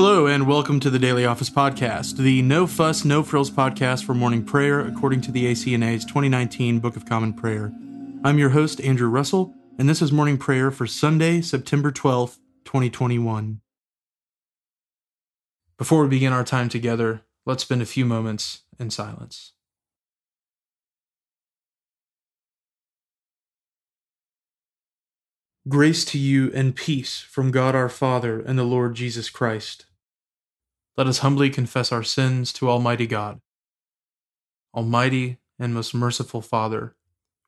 Hello, and welcome to the Daily Office Podcast, the no fuss, no frills podcast for morning prayer according to the ACNA's 2019 Book of Common Prayer. I'm your host, Andrew Russell, and this is morning prayer for Sunday, September 12th, 2021. Before we begin our time together, let's spend a few moments in silence. Grace to you and peace from God our Father and the Lord Jesus Christ. Let us humbly confess our sins to Almighty God. Almighty and most merciful Father,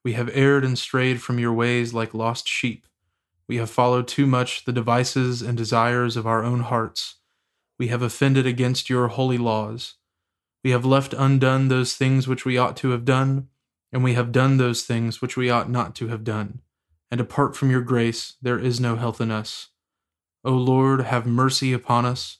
we have erred and strayed from your ways like lost sheep. We have followed too much the devices and desires of our own hearts. We have offended against your holy laws. We have left undone those things which we ought to have done, and we have done those things which we ought not to have done and apart from your grace, there is no health in us. O Lord, have mercy upon us.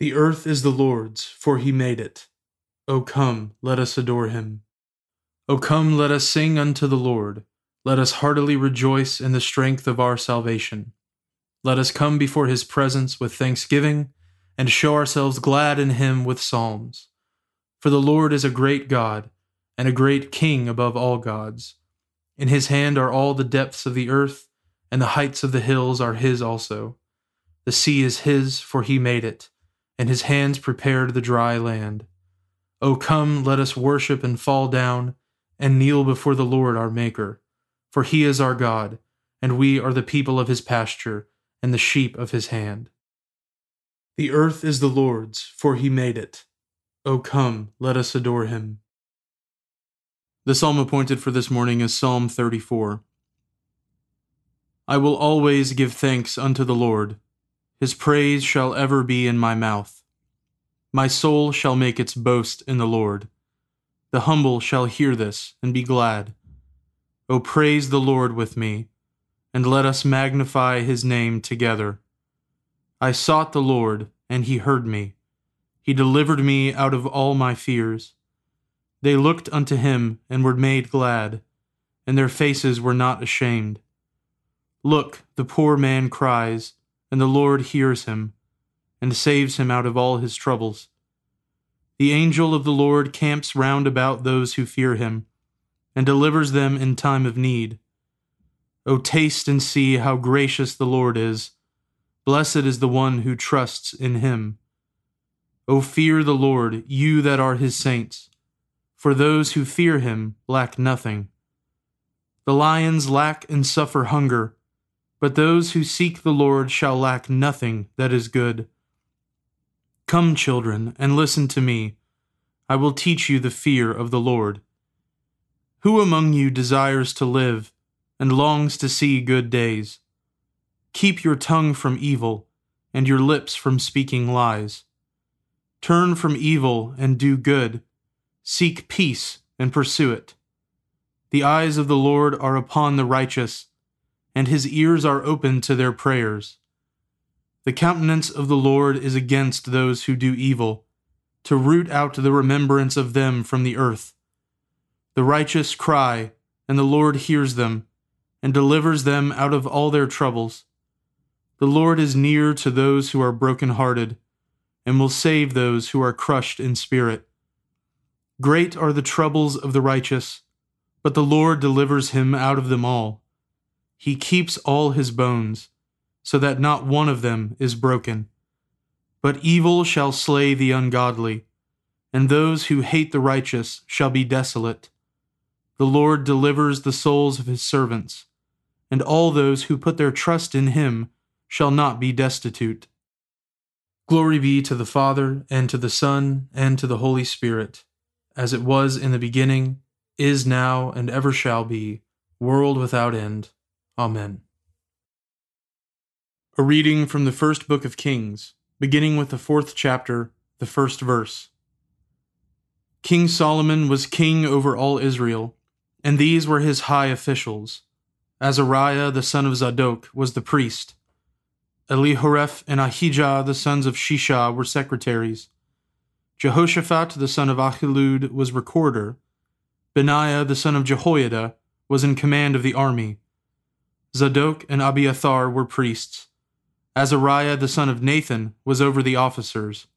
The earth is the Lord's, for he made it. O come, let us adore him. O come, let us sing unto the Lord. Let us heartily rejoice in the strength of our salvation. Let us come before his presence with thanksgiving, and show ourselves glad in him with psalms. For the Lord is a great God, and a great King above all gods. In his hand are all the depths of the earth and the heights of the hills are his also. The sea is his, for he made it, and his hands prepared the dry land. O come, let us worship and fall down, and kneel before the Lord our Maker. For he is our God, and we are the people of his pasture, and the sheep of his hand. The earth is the Lord's, for he made it. O come, let us adore him. The psalm appointed for this morning is Psalm 34. I will always give thanks unto the Lord. His praise shall ever be in my mouth. My soul shall make its boast in the Lord. The humble shall hear this and be glad. O praise the Lord with me, and let us magnify his name together. I sought the Lord, and he heard me. He delivered me out of all my fears. They looked unto him and were made glad, and their faces were not ashamed. Look, the poor man cries, and the Lord hears him, and saves him out of all his troubles. The angel of the Lord camps round about those who fear him, and delivers them in time of need. O taste and see how gracious the Lord is. Blessed is the one who trusts in him. O fear the Lord, you that are his saints, for those who fear him lack nothing. The lions lack and suffer hunger but those who seek the Lord shall lack nothing that is good. Come, children, and listen to me. I will teach you the fear of the Lord. Who among you desires to live and longs to see good days? Keep your tongue from evil and your lips from speaking lies. Turn from evil and do good. Seek peace and pursue it. The eyes of the Lord are upon the righteous and his ears are open to their prayers. The countenance of the Lord is against those who do evil, to root out the remembrance of them from the earth. The righteous cry, and the Lord hears them, and delivers them out of all their troubles. The Lord is near to those who are broken-hearted, and will save those who are crushed in spirit. Great are the troubles of the righteous, but the Lord delivers him out of them all. He keeps all his bones, so that not one of them is broken. But evil shall slay the ungodly, and those who hate the righteous shall be desolate. The Lord delivers the souls of his servants, and all those who put their trust in him shall not be destitute. Glory be to the Father, and to the Son, and to the Holy Spirit, as it was in the beginning, is now, and ever shall be, world without end. Amen. A reading from the first book of Kings, beginning with the fourth chapter, the first verse. King Solomon was king over all Israel, and these were his high officials. Azariah the son of Zadok was the priest. Elihoreph and Ahijah the sons of Shisha were secretaries. Jehoshaphat the son of Ahilud was recorder. Benaiah the son of Jehoiada was in command of the army. Zadok and Abiathar were priests. Azariah the son of Nathan was over the officers.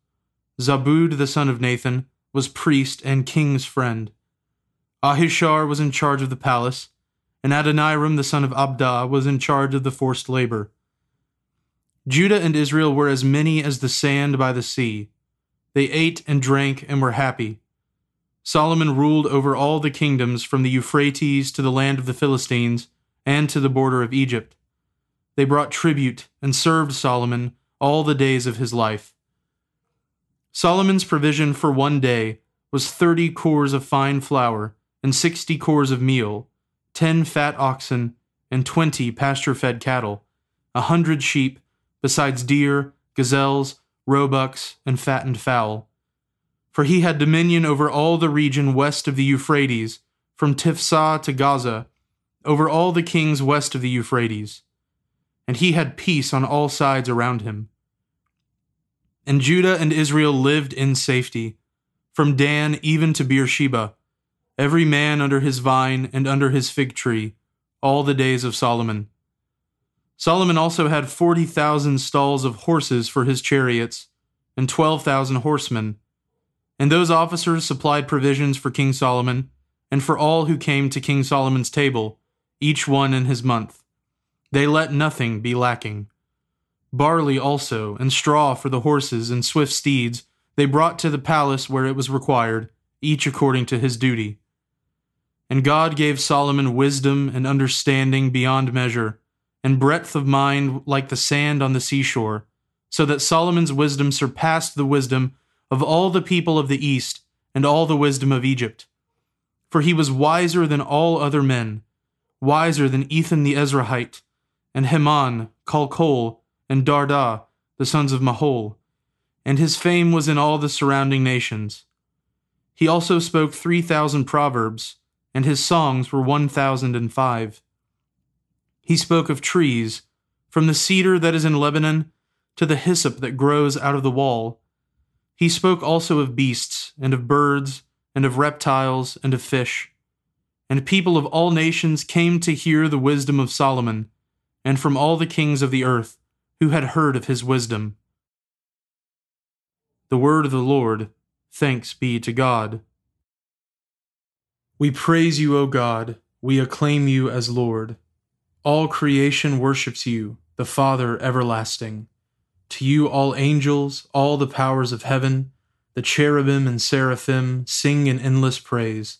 Zabud the son of Nathan was priest and king's friend. Ahishar was in charge of the palace, and Adoniram the son of Abda was in charge of the forced labor. Judah and Israel were as many as the sand by the sea. They ate and drank and were happy. Solomon ruled over all the kingdoms from the Euphrates to the land of the Philistines and to the border of Egypt. They brought tribute and served Solomon all the days of his life. Solomon's provision for one day was thirty cors of fine flour and sixty cors of meal, ten fat oxen, and twenty pasture fed cattle, a hundred sheep besides deer, gazelles, roebucks, and fattened fowl. For he had dominion over all the region west of the Euphrates, from Tiphsah to Gaza, over all the kings west of the Euphrates. And he had peace on all sides around him. And Judah and Israel lived in safety, from Dan even to Beersheba, every man under his vine and under his fig tree, all the days of Solomon. Solomon also had 40,000 stalls of horses for his chariots, and 12,000 horsemen. And those officers supplied provisions for King Solomon, and for all who came to King Solomon's table, each one in his month. They let nothing be lacking. Barley also, and straw for the horses and swift steeds, they brought to the palace where it was required, each according to his duty. And God gave Solomon wisdom and understanding beyond measure and breadth of mind like the sand on the seashore, so that Solomon's wisdom surpassed the wisdom of all the people of the East and all the wisdom of Egypt. For he was wiser than all other men, wiser than Ethan the Ezrahite, and Heman, Calcol, and Darda, the sons of Mahol, and his fame was in all the surrounding nations. He also spoke three thousand proverbs, and his songs were one thousand and five. He spoke of trees, from the cedar that is in Lebanon to the hyssop that grows out of the wall. He spoke also of beasts, and of birds, and of reptiles, and of fish. And people of all nations came to hear the wisdom of Solomon, and from all the kings of the earth, who had heard of his wisdom. The word of the Lord, thanks be to God. We praise you, O God, we acclaim you as Lord. All creation worships you, the Father everlasting. To you, all angels, all the powers of heaven, the cherubim and seraphim sing in endless praise.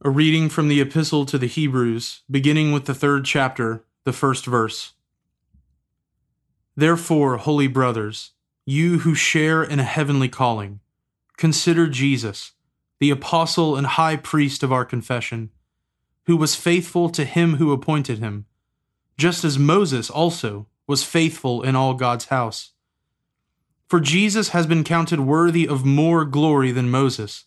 A reading from the Epistle to the Hebrews, beginning with the third chapter, the first verse. Therefore, holy brothers, you who share in a heavenly calling, consider Jesus, the apostle and high priest of our confession, who was faithful to him who appointed him, just as Moses also was faithful in all God's house. For Jesus has been counted worthy of more glory than Moses,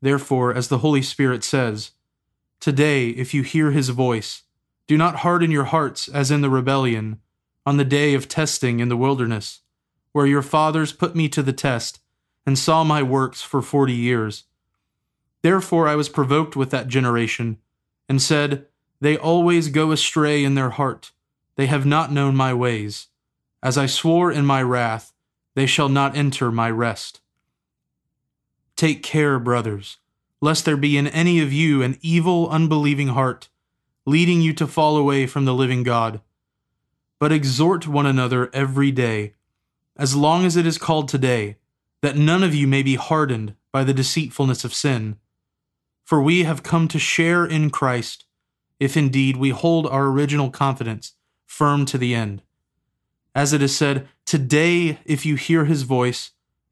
Therefore, as the Holy Spirit says, Today, if you hear his voice, do not harden your hearts as in the rebellion, on the day of testing in the wilderness, where your fathers put me to the test and saw my works for forty years. Therefore I was provoked with that generation, and said, They always go astray in their heart, they have not known my ways. As I swore in my wrath, they shall not enter my rest. Take care, brothers, lest there be in any of you an evil, unbelieving heart, leading you to fall away from the living God. But exhort one another every day, as long as it is called today, that none of you may be hardened by the deceitfulness of sin. For we have come to share in Christ, if indeed we hold our original confidence firm to the end. As it is said, Today, if you hear his voice,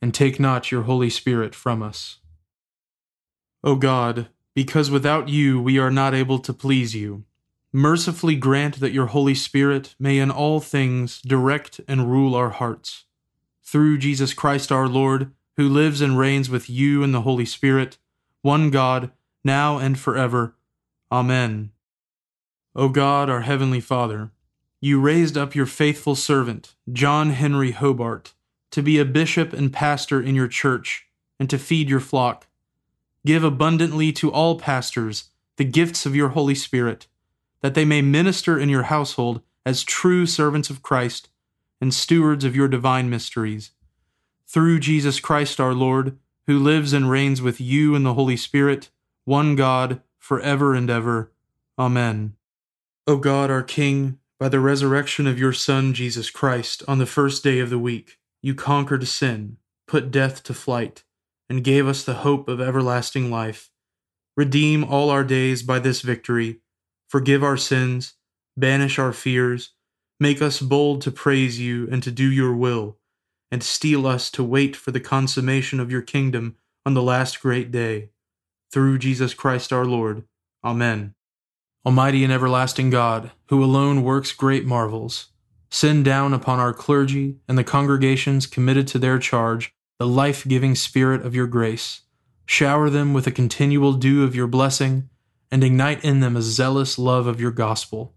and take not your Holy Spirit from us. O God, because without you we are not able to please you, mercifully grant that your Holy Spirit may in all things direct and rule our hearts. Through Jesus Christ our Lord, who lives and reigns with you in the Holy Spirit, one God, now and forever. Amen. O God, our heavenly Father, you raised up your faithful servant, John Henry Hobart, to be a bishop and pastor in your church and to feed your flock. Give abundantly to all pastors the gifts of your Holy Spirit, that they may minister in your household as true servants of Christ and stewards of your divine mysteries. Through Jesus Christ our Lord, who lives and reigns with you in the Holy Spirit, one God, for ever and ever. Amen. O God, our King, by the resurrection of your Son, Jesus Christ, on the first day of the week, you conquered sin, put death to flight, and gave us the hope of everlasting life. Redeem all our days by this victory. Forgive our sins, banish our fears, make us bold to praise you and to do your will, and steel us to wait for the consummation of your kingdom on the last great day. Through Jesus Christ our Lord. Amen. Almighty and everlasting God, who alone works great marvels, send down upon our clergy and the congregations committed to their charge the life giving Spirit of your grace. Shower them with a continual dew of your blessing, and ignite in them a zealous love of your gospel.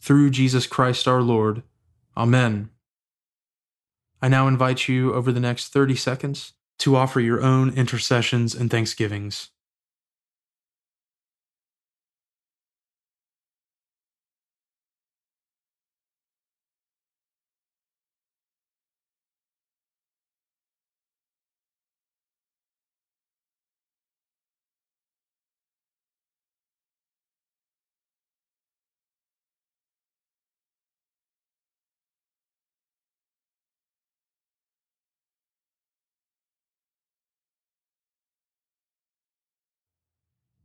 Through Jesus Christ our Lord. Amen. I now invite you over the next 30 seconds to offer your own intercessions and thanksgivings.